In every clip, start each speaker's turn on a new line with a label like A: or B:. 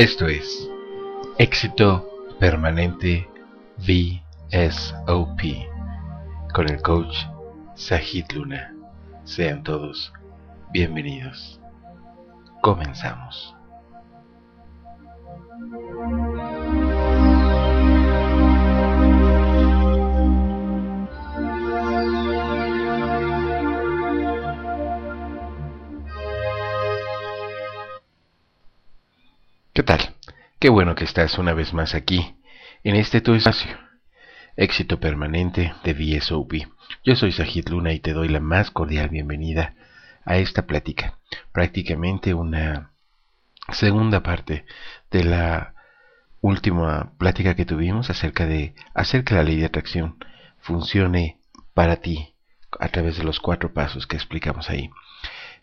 A: Esto es Éxito Permanente VSOP con el coach Sahid Luna. Sean todos bienvenidos. Comenzamos. Qué bueno que estás una vez más aquí, en este tu espacio. Éxito permanente de VSOP. Yo soy Sajid Luna y te doy la más cordial bienvenida a esta plática. Prácticamente una segunda parte de la última plática que tuvimos acerca de hacer que la ley de atracción funcione para ti a través de los cuatro pasos que explicamos ahí.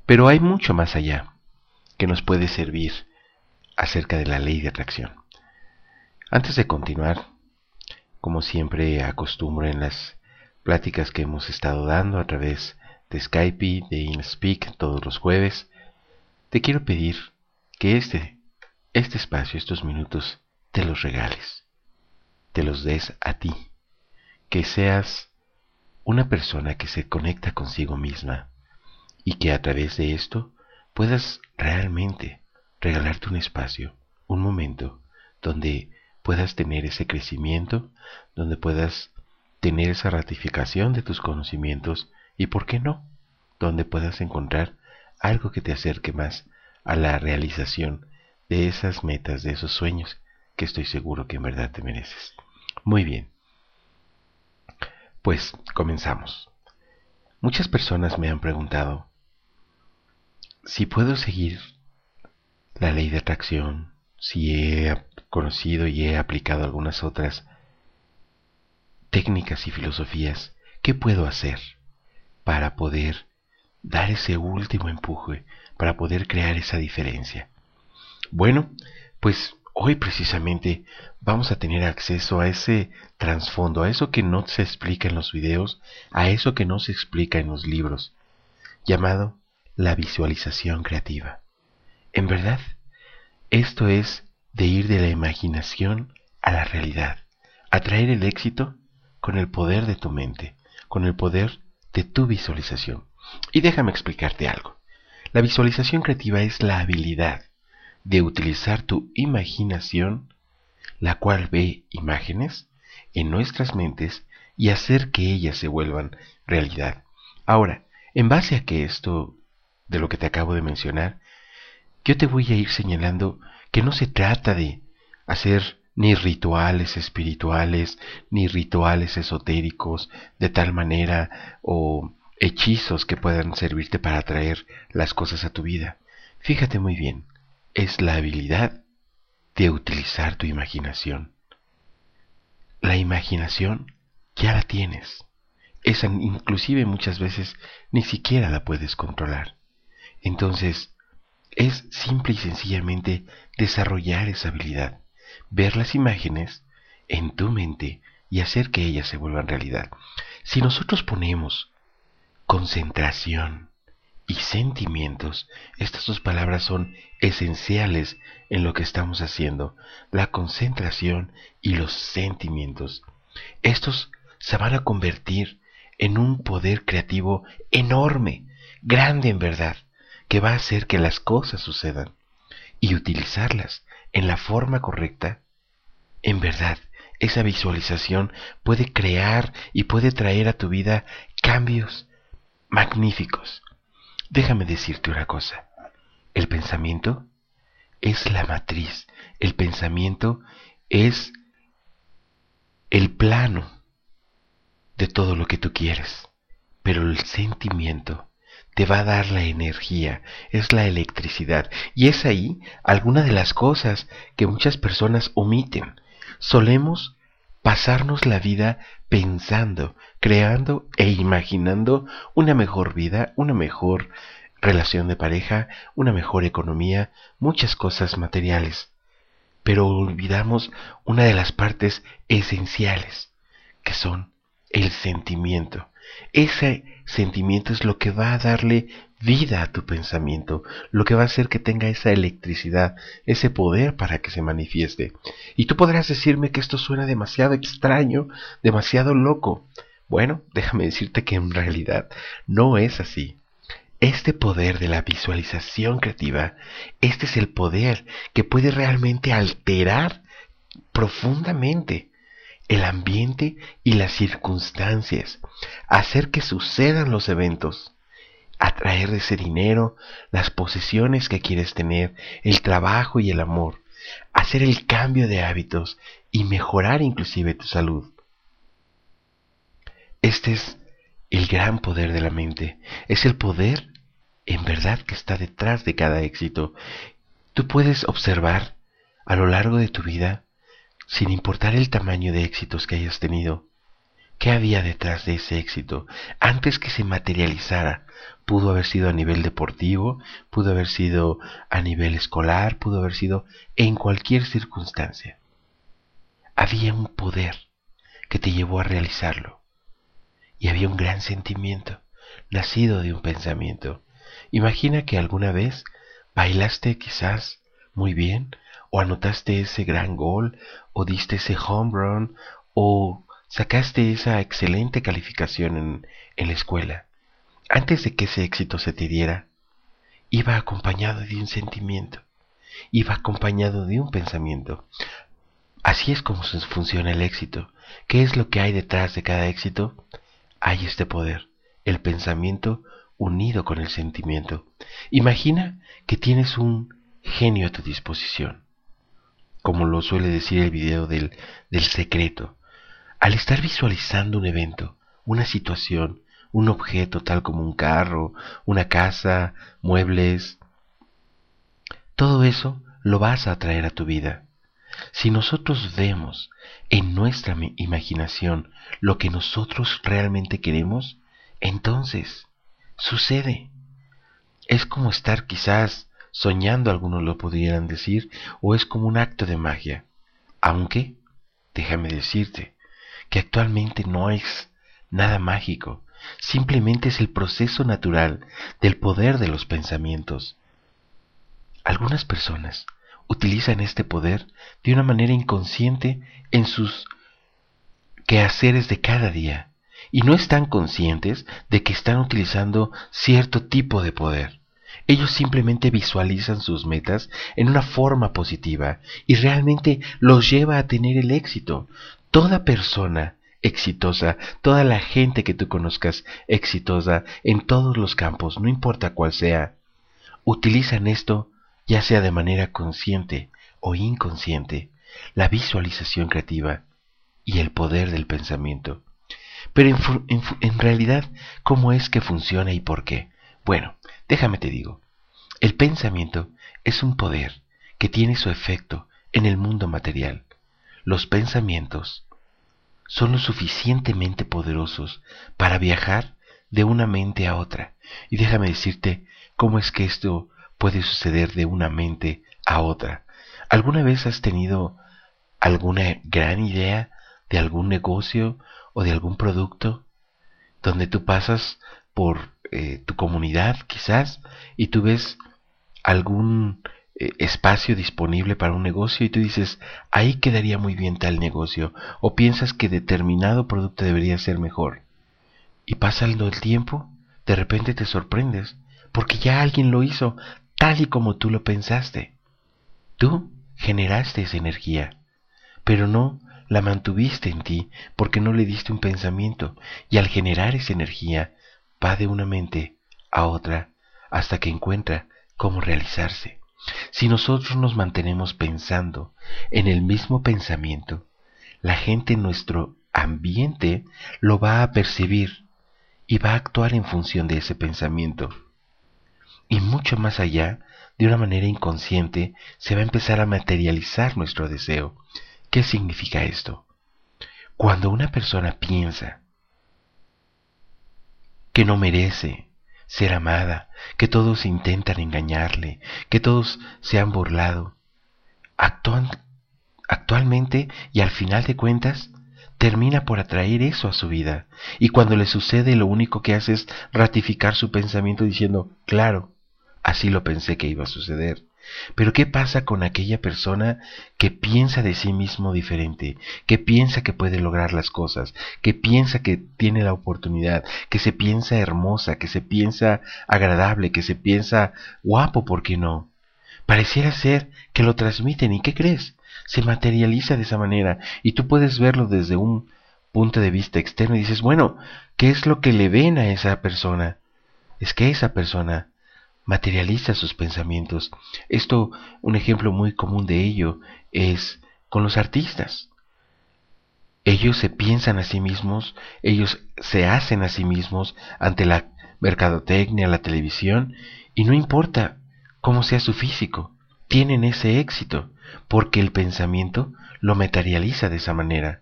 A: Pero hay mucho más allá que nos puede servir acerca de la ley de atracción. Antes de continuar, como siempre acostumbro en las pláticas que hemos estado dando a través de Skype, de InSpeak todos los jueves, te quiero pedir que este, este espacio, estos minutos, te los regales, te los des a ti, que seas una persona que se conecta consigo misma y que a través de esto puedas realmente regalarte un espacio, un momento donde puedas tener ese crecimiento, donde puedas tener esa ratificación de tus conocimientos y, ¿por qué no?, donde puedas encontrar algo que te acerque más a la realización de esas metas, de esos sueños que estoy seguro que en verdad te mereces. Muy bien. Pues comenzamos. Muchas personas me han preguntado si puedo seguir la ley de atracción, si he conocido y he aplicado algunas otras técnicas y filosofías, ¿qué puedo hacer para poder dar ese último empuje, para poder crear esa diferencia? Bueno, pues hoy precisamente vamos a tener acceso a ese trasfondo, a eso que no se explica en los videos, a eso que no se explica en los libros, llamado la visualización creativa. En verdad, esto es de ir de la imaginación a la realidad, atraer el éxito con el poder de tu mente, con el poder de tu visualización. Y déjame explicarte algo. La visualización creativa es la habilidad de utilizar tu imaginación, la cual ve imágenes en nuestras mentes y hacer que ellas se vuelvan realidad. Ahora, en base a que esto, de lo que te acabo de mencionar, yo te voy a ir señalando que no se trata de hacer ni rituales espirituales, ni rituales esotéricos de tal manera o hechizos que puedan servirte para atraer las cosas a tu vida. Fíjate muy bien, es la habilidad de utilizar tu imaginación. La imaginación ya la tienes. Esa inclusive muchas veces ni siquiera la puedes controlar. Entonces, es simple y sencillamente desarrollar esa habilidad, ver las imágenes en tu mente y hacer que ellas se vuelvan realidad. Si nosotros ponemos concentración y sentimientos, estas dos palabras son esenciales en lo que estamos haciendo, la concentración y los sentimientos. Estos se van a convertir en un poder creativo enorme, grande en verdad que va a hacer que las cosas sucedan y utilizarlas en la forma correcta, en verdad, esa visualización puede crear y puede traer a tu vida cambios magníficos. Déjame decirte una cosa, el pensamiento es la matriz, el pensamiento es el plano de todo lo que tú quieres, pero el sentimiento te va a dar la energía, es la electricidad. Y es ahí alguna de las cosas que muchas personas omiten. Solemos pasarnos la vida pensando, creando e imaginando una mejor vida, una mejor relación de pareja, una mejor economía, muchas cosas materiales. Pero olvidamos una de las partes esenciales, que son el sentimiento. Ese sentimiento es lo que va a darle vida a tu pensamiento, lo que va a hacer que tenga esa electricidad, ese poder para que se manifieste. Y tú podrás decirme que esto suena demasiado extraño, demasiado loco. Bueno, déjame decirte que en realidad no es así. Este poder de la visualización creativa, este es el poder que puede realmente alterar profundamente el ambiente y las circunstancias, hacer que sucedan los eventos, atraer ese dinero, las posesiones que quieres tener, el trabajo y el amor, hacer el cambio de hábitos y mejorar inclusive tu salud. Este es el gran poder de la mente, es el poder en verdad que está detrás de cada éxito. Tú puedes observar a lo largo de tu vida, sin importar el tamaño de éxitos que hayas tenido, qué había detrás de ese éxito antes que se materializara. Pudo haber sido a nivel deportivo, pudo haber sido a nivel escolar, pudo haber sido en cualquier circunstancia. Había un poder que te llevó a realizarlo. Y había un gran sentimiento, nacido de un pensamiento. Imagina que alguna vez bailaste quizás muy bien, o anotaste ese gran gol, o diste ese home run, o sacaste esa excelente calificación en, en la escuela. Antes de que ese éxito se te diera, iba acompañado de un sentimiento, iba acompañado de un pensamiento. Así es como funciona el éxito. ¿Qué es lo que hay detrás de cada éxito? hay este poder, el pensamiento unido con el sentimiento. Imagina que tienes un genio a tu disposición, como lo suele decir el video del, del secreto. Al estar visualizando un evento, una situación, un objeto tal como un carro, una casa, muebles, todo eso lo vas a atraer a tu vida. Si nosotros vemos en nuestra imaginación lo que nosotros realmente queremos, entonces sucede. Es como estar quizás soñando, algunos lo pudieran decir, o es como un acto de magia. Aunque, déjame decirte, que actualmente no es nada mágico, simplemente es el proceso natural del poder de los pensamientos. Algunas personas utilizan este poder de una manera inconsciente en sus quehaceres de cada día y no están conscientes de que están utilizando cierto tipo de poder. Ellos simplemente visualizan sus metas en una forma positiva y realmente los lleva a tener el éxito. Toda persona exitosa, toda la gente que tú conozcas exitosa en todos los campos, no importa cuál sea, utilizan esto ya sea de manera consciente o inconsciente, la visualización creativa y el poder del pensamiento. Pero en, realidad, ¿cómo es que funciona y por qué? Bueno, déjame te digo. El pensamiento es un poder que tiene su efecto en el mundo material. Los pensamientos son lo suficientemente poderosos para viajar de una mente a otra. Y déjame decirte cómo es que esto puede suceder de una mente a otra. ¿Alguna vez has tenido alguna gran idea de algún negocio o de algún producto donde tú pasas por eh, tu comunidad quizás y tú ves algún eh, espacio disponible para un negocio y tú dices, ahí quedaría muy bien tal negocio o piensas que determinado producto debería ser mejor. Y pasando el tiempo, de repente te sorprendes porque ya alguien lo hizo tal y como tú lo pensaste. Tú generaste esa energía, pero no la mantuviste en ti porque no le diste un pensamiento y al generar esa energía va de una mente a otra hasta que encuentra cómo realizarse. Si nosotros nos mantenemos pensando en el mismo pensamiento, la gente en nuestro ambiente lo va a percibir y va a actuar en función de ese pensamiento y mucho más allá, de una manera inconsciente, se va a empezar a materializar nuestro deseo. ¿Qué significa esto? Cuando una persona piensa que no merece ser amada, que todos intentan engañarle, que todos se han burlado, actualmente y al final de cuentas termina por atraer eso a su vida. Y cuando le sucede, lo único que hace es ratificar su pensamiento diciendo, claro, así lo pensé que iba a suceder. Pero ¿qué pasa con aquella persona que piensa de sí mismo diferente, que piensa que puede lograr las cosas, que piensa que tiene la oportunidad, que se piensa hermosa, que se piensa agradable, que se piensa guapo, ¿por qué no? Pareciera ser que lo transmiten y ¿qué crees? Se materializa de esa manera y tú puedes verlo desde un punto de vista externo y dices, bueno, ¿qué es lo que le ven a esa persona? Es que esa persona materializa sus pensamientos. Esto, un ejemplo muy común de ello es con los artistas. Ellos se piensan a sí mismos, ellos se hacen a sí mismos ante la mercadotecnia, la televisión, y no importa cómo sea su físico, tienen ese éxito, porque el pensamiento lo materializa de esa manera.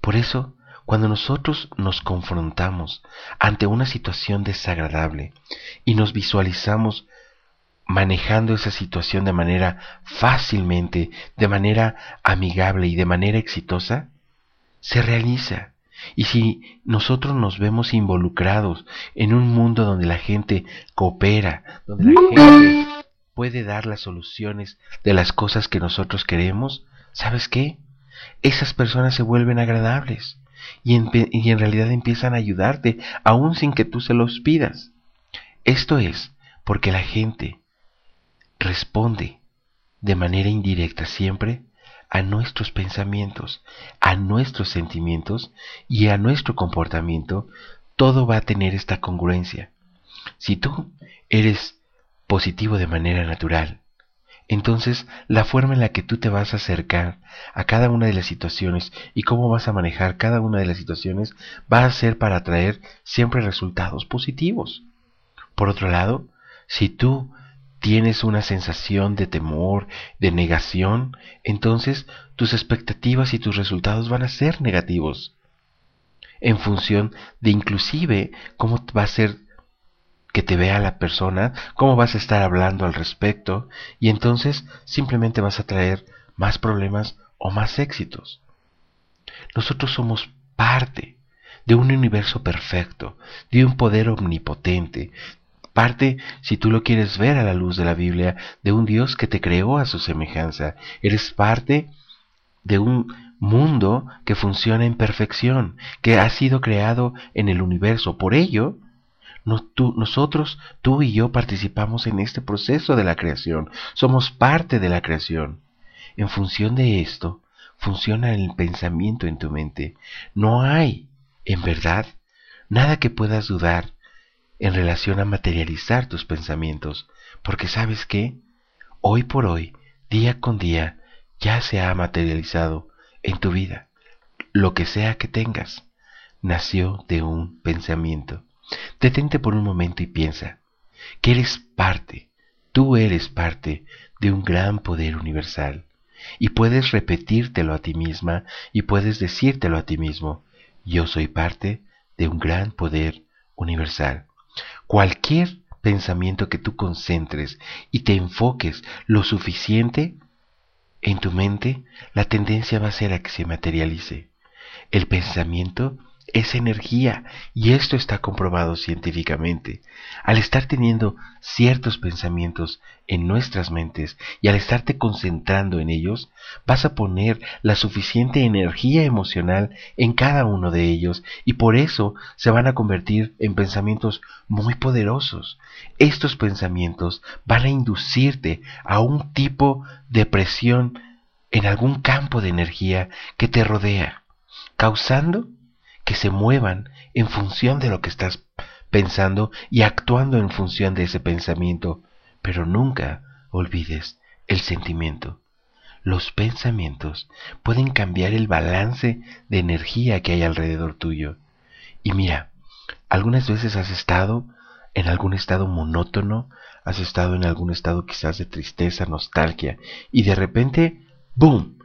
A: Por eso, cuando nosotros nos confrontamos ante una situación desagradable y nos visualizamos manejando esa situación de manera fácilmente, de manera amigable y de manera exitosa, se realiza. Y si nosotros nos vemos involucrados en un mundo donde la gente coopera, donde la gente puede dar las soluciones de las cosas que nosotros queremos, ¿sabes qué? Esas personas se vuelven agradables y en, realidad empiezan a ayudarte aún sin que tú se los pidas. Esto es porque la gente responde de manera indirecta siempre a nuestros pensamientos, a nuestros sentimientos y a nuestro comportamiento, todo va a tener esta congruencia. Si tú eres positivo de manera natural, entonces la forma en la que tú te vas a acercar a cada una de las situaciones y cómo vas a manejar cada una de las situaciones va a ser para traer siempre resultados positivos. Por otro lado, si tú tienes una sensación de temor, de negación, entonces tus expectativas y tus resultados van a ser negativos. En función de inclusive cómo va a ser que te vea la persona, cómo vas a estar hablando al respecto, y entonces simplemente vas a traer más problemas o más éxitos. Nosotros somos parte de un universo perfecto, de un poder omnipotente, parte, si tú lo quieres ver a la luz de la Biblia, de un Dios que te creó a su semejanza. Eres parte de un mundo que funciona en perfección, que ha sido creado en el universo. Por ello, nosotros, tú y yo participamos en este proceso de la creación, somos parte de la creación. En función de esto, funciona el pensamiento en tu mente. No hay, en verdad, nada que puedas dudar en relación a materializar tus pensamientos, porque sabes que, hoy por hoy, día con día, ya se ha materializado en tu vida. Lo que sea que tengas, nació de un pensamiento. Detente por un momento y piensa que eres parte, tú eres parte de un gran poder universal. Y puedes repetírtelo a ti misma y puedes decírtelo a ti mismo. Yo soy parte de un gran poder universal. Cualquier pensamiento que tú concentres y te enfoques lo suficiente en tu mente, la tendencia va a ser a que se materialice. El pensamiento es energía y esto está comprobado científicamente. Al estar teniendo ciertos pensamientos en nuestras mentes y al estarte concentrando en ellos, vas a poner la suficiente energía emocional en cada uno de ellos y por eso se van a convertir en pensamientos muy poderosos. Estos pensamientos van a inducirte a un tipo de presión en algún campo de energía que te rodea, causando que se muevan en función de lo que estás pensando y actuando en función de ese pensamiento, pero nunca olvides el sentimiento. Los pensamientos pueden cambiar el balance de energía que hay alrededor tuyo. Y mira, algunas veces has estado en algún estado monótono, has estado en algún estado quizás de tristeza, nostalgia, y de repente, ¡boom!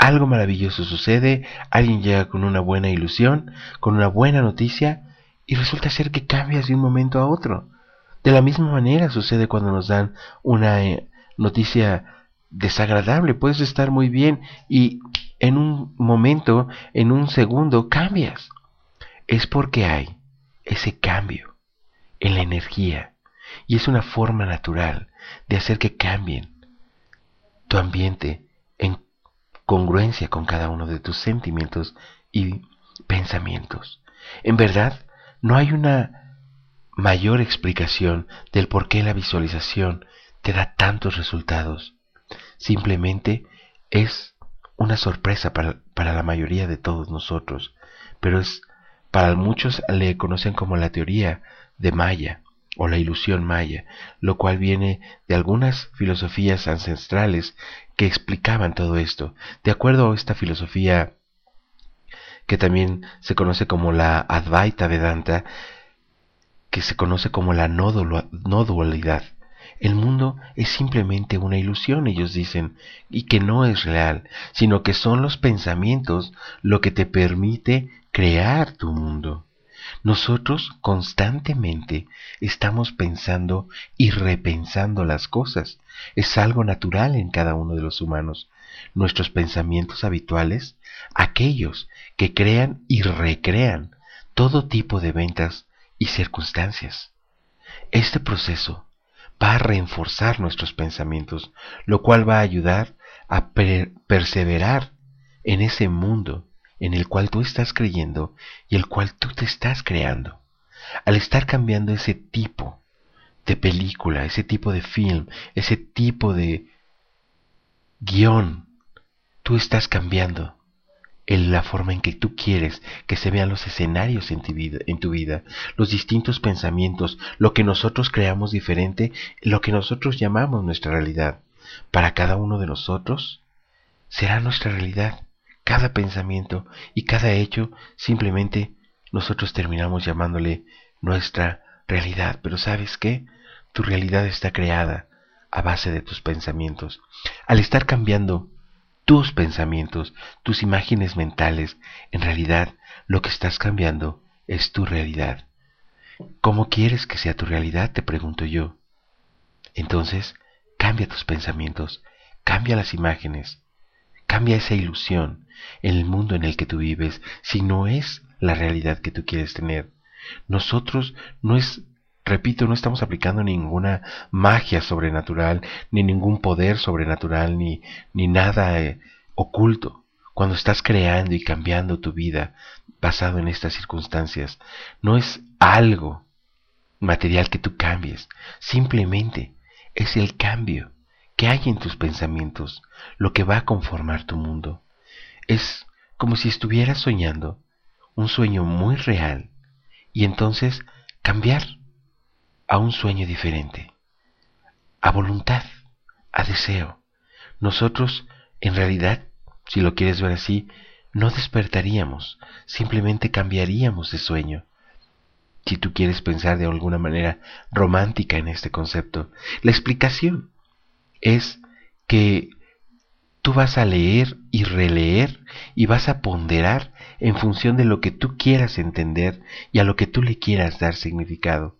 A: Algo maravilloso sucede, alguien llega con una buena ilusión, con una buena noticia, y resulta ser que cambias de un momento a otro. De la misma manera sucede cuando nos dan una eh, noticia desagradable. Puedes estar muy bien y en un momento, en un segundo, cambias. Es porque hay ese cambio en la energía y es una forma natural de hacer que cambien tu ambiente en congruencia con cada uno de tus sentimientos y pensamientos. En verdad, no hay una mayor explicación del por qué la visualización te da tantos resultados. Simplemente es una sorpresa para, para, la mayoría de todos nosotros, pero es para muchos le conocen como la teoría de Maya o la ilusión maya, lo cual viene de algunas filosofías ancestrales que explicaban todo esto. De acuerdo a esta filosofía que también se conoce como la Advaita Vedanta, que se conoce como la no, dualidad. El mundo es simplemente una ilusión, ellos dicen, y que no es real, sino que son los pensamientos lo que te permite crear tu mundo. Nosotros constantemente estamos pensando y repensando las cosas. Es algo natural en cada uno de los humanos. Nuestros pensamientos habituales, aquellos que crean y recrean todo tipo de ventas y circunstancias. Este proceso va a reforzar nuestros pensamientos, lo cual va a ayudar a perseverar en ese mundo en el cual tú estás creyendo y el cual tú te estás creando. Al estar cambiando ese tipo de película, ese tipo de film, ese tipo de guion, tú estás cambiando en la forma en que tú quieres que se vean los escenarios en tu, vida, en tu vida, los distintos pensamientos, lo que nosotros creamos diferente, lo que nosotros llamamos nuestra realidad. Para cada uno de nosotros será nuestra realidad cada pensamiento y cada hecho simplemente nosotros terminamos llamándole nuestra realidad. Pero ¿sabes qué? Tu realidad está creada a base de tus pensamientos. Al estar cambiando tus pensamientos, tus imágenes mentales, en realidad lo que estás cambiando es tu realidad. ¿Cómo quieres que sea tu realidad? Te pregunto yo. Entonces, cambia tus pensamientos, cambia las imágenes, Cambia esa ilusión el mundo en el que tú vives si no es la realidad que tú quieres tener. Nosotros no es, repito, no estamos aplicando ninguna magia sobrenatural, ni ningún poder sobrenatural, ni, ni nada eh, oculto. Cuando estás creando y cambiando tu vida basado en estas circunstancias, no es algo material que tú cambies, simplemente es el cambio ¿Qué hay en tus pensamientos, lo que va a conformar tu mundo. Es como si estuvieras soñando un sueño muy real y entonces cambiar a un sueño diferente, a voluntad, a deseo. Nosotros, en realidad, si lo quieres ver así, no despertaríamos, simplemente cambiaríamos de sueño. Si tú quieres pensar de alguna manera romántica en este concepto, la explicación es que tú vas a leer y releer y vas a ponderar en función de lo que tú quieras entender y a lo que tú le quieras dar significado.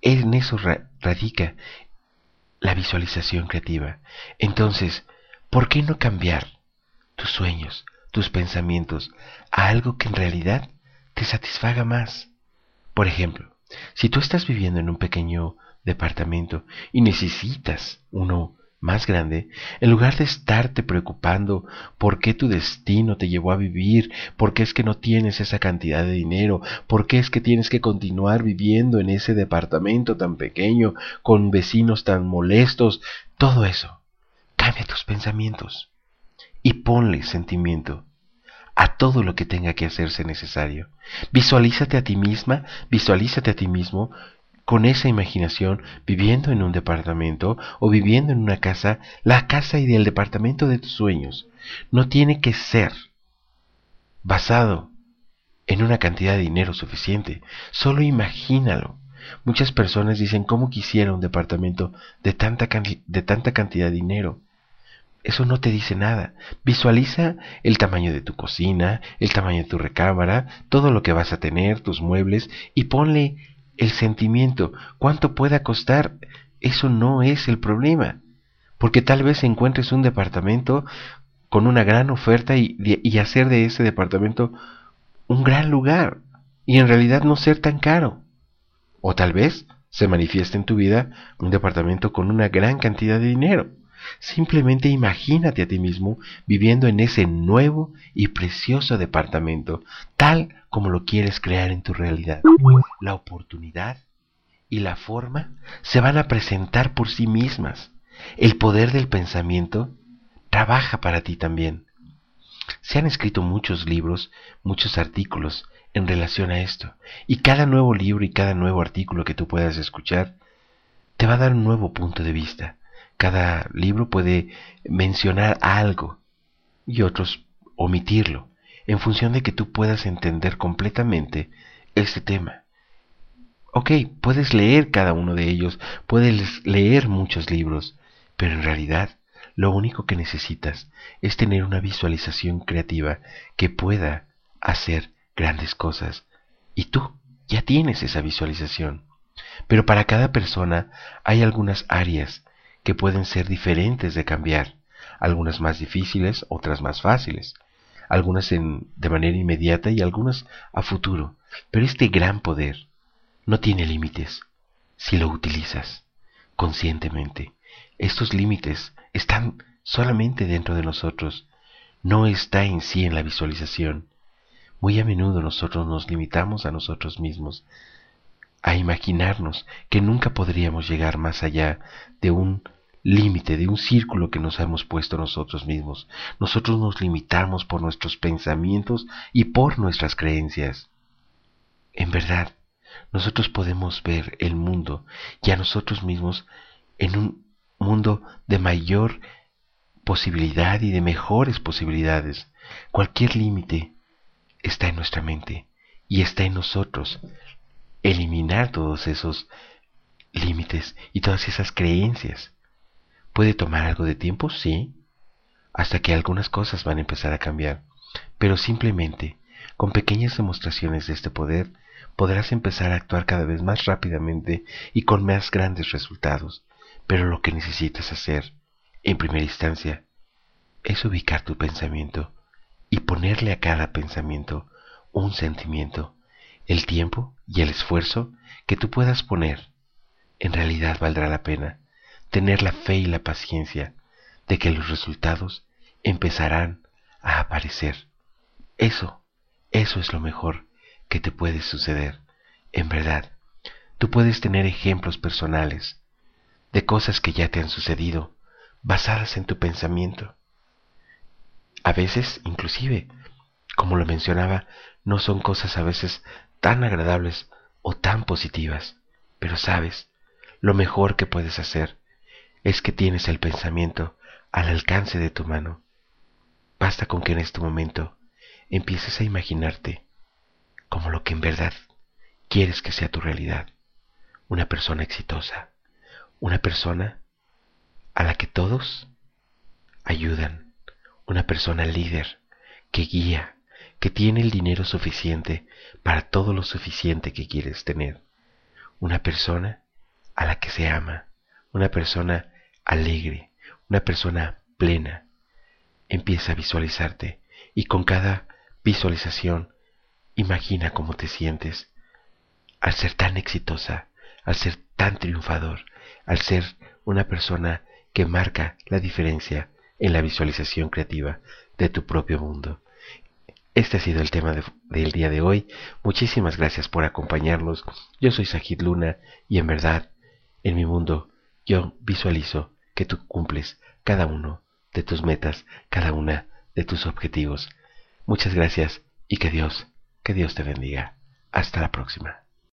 A: En eso radica la visualización creativa. Entonces, ¿por qué no cambiar tus sueños, tus pensamientos a algo que en realidad te satisfaga más? Por ejemplo, si tú estás viviendo en un pequeño departamento y necesitas uno más grande, en lugar de estarte preocupando por qué tu destino te llevó a vivir, por qué es que no tienes esa cantidad de dinero, por qué es que tienes que continuar viviendo en ese departamento tan pequeño, con vecinos tan molestos, todo eso, cambia tus pensamientos y ponle sentimiento a todo lo que tenga que hacerse necesario. Visualízate a ti misma, visualízate a ti mismo con esa imaginación viviendo en un departamento o viviendo en una casa, la casa y el departamento de tus sueños. No tiene que ser basado en una cantidad de dinero suficiente. Solo imagínalo. Muchas personas dicen cómo quisiera un departamento de tanta, de tanta cantidad de dinero. Eso no te dice nada. Visualiza el tamaño de tu cocina, el tamaño de tu recámara, todo lo que vas a tener, tus muebles, y ponle el sentimiento, cuánto pueda costar, eso no es el problema. Porque tal vez encuentres un departamento con una gran oferta y, y hacer de ese departamento un gran lugar y en realidad no ser tan caro. O tal vez se manifieste en tu vida un departamento con una gran cantidad de dinero. Simplemente imagínate a ti mismo viviendo en ese nuevo y precioso departamento, tal como lo quieres crear en tu realidad. La oportunidad y la forma se van a presentar por sí mismas. El poder del pensamiento trabaja para ti también. Se han escrito muchos libros, muchos artículos en relación a esto, y cada nuevo libro y cada nuevo artículo que tú puedas escuchar te va a dar un nuevo punto de vista. Cada libro puede mencionar algo y otros omitirlo, en función de que tú puedas entender completamente este tema. Ok, puedes leer cada uno de ellos, puedes leer muchos libros, pero en realidad lo único que necesitas es tener una visualización creativa que pueda hacer grandes cosas. Y tú ya tienes esa visualización. Pero para cada persona hay algunas áreas que pueden ser diferentes de cambiar, algunas más difíciles, otras más fáciles, algunas en, de manera inmediata y algunas a futuro. Pero este gran poder no tiene límites si lo utilizas conscientemente. Estos límites están solamente dentro de nosotros, no está en sí en la visualización. Muy a menudo nosotros nos limitamos a nosotros mismos, a imaginarnos que nunca podríamos llegar más allá de un límite, de un círculo que nos hemos puesto nosotros mismos. Nosotros nos limitamos por nuestros pensamientos y por nuestras creencias. En verdad, nosotros podemos ver el mundo y a nosotros mismos en un mundo de mayor posibilidad y de mejores posibilidades. Cualquier límite está en nuestra mente y está en nosotros. Eliminar todos esos límites y todas esas creencias. ¿Puede tomar algo de tiempo? Sí. Hasta que algunas cosas van a empezar a cambiar. Pero simplemente, con pequeñas demostraciones de este poder, podrás empezar a actuar cada vez más rápidamente y con más grandes resultados. Pero lo que necesitas hacer, en primera instancia, es ubicar tu pensamiento y ponerle a cada pensamiento un sentimiento. El tiempo y el esfuerzo que tú puedas poner, en realidad valdrá la pena tener la fe y la paciencia de que los resultados empezarán a aparecer. Eso, eso es lo mejor que te puede suceder. En verdad, tú puedes tener ejemplos personales de cosas que ya te han sucedido, basadas en tu pensamiento. A veces, inclusive, como lo mencionaba, no son cosas a veces tan agradables o tan positivas, pero sabes, lo mejor que puedes hacer es que tienes el pensamiento al alcance de tu mano. Basta con que en este momento empieces a imaginarte como lo que en verdad quieres que sea tu realidad, una persona exitosa, una persona a la que todos ayudan, una persona líder que guía, que tiene el dinero suficiente para todo lo suficiente que quieres tener, una persona a la que se ama, una persona alegre, una persona plena. Empieza a visualizarte y con cada visualización imagina cómo te sientes al ser tan exitosa, al ser tan triunfador, al ser una persona que marca la diferencia en la visualización creativa de tu propio mundo. Este ha sido el tema del día de hoy. Muchísimas gracias por acompañarnos. Yo soy Sajid Luna y en verdad, en mi mundo, yo visualizo que tú cumples cada uno de tus metas, cada una de tus objetivos. Muchas gracias y que Dios, que Dios te bendiga. Hasta la próxima.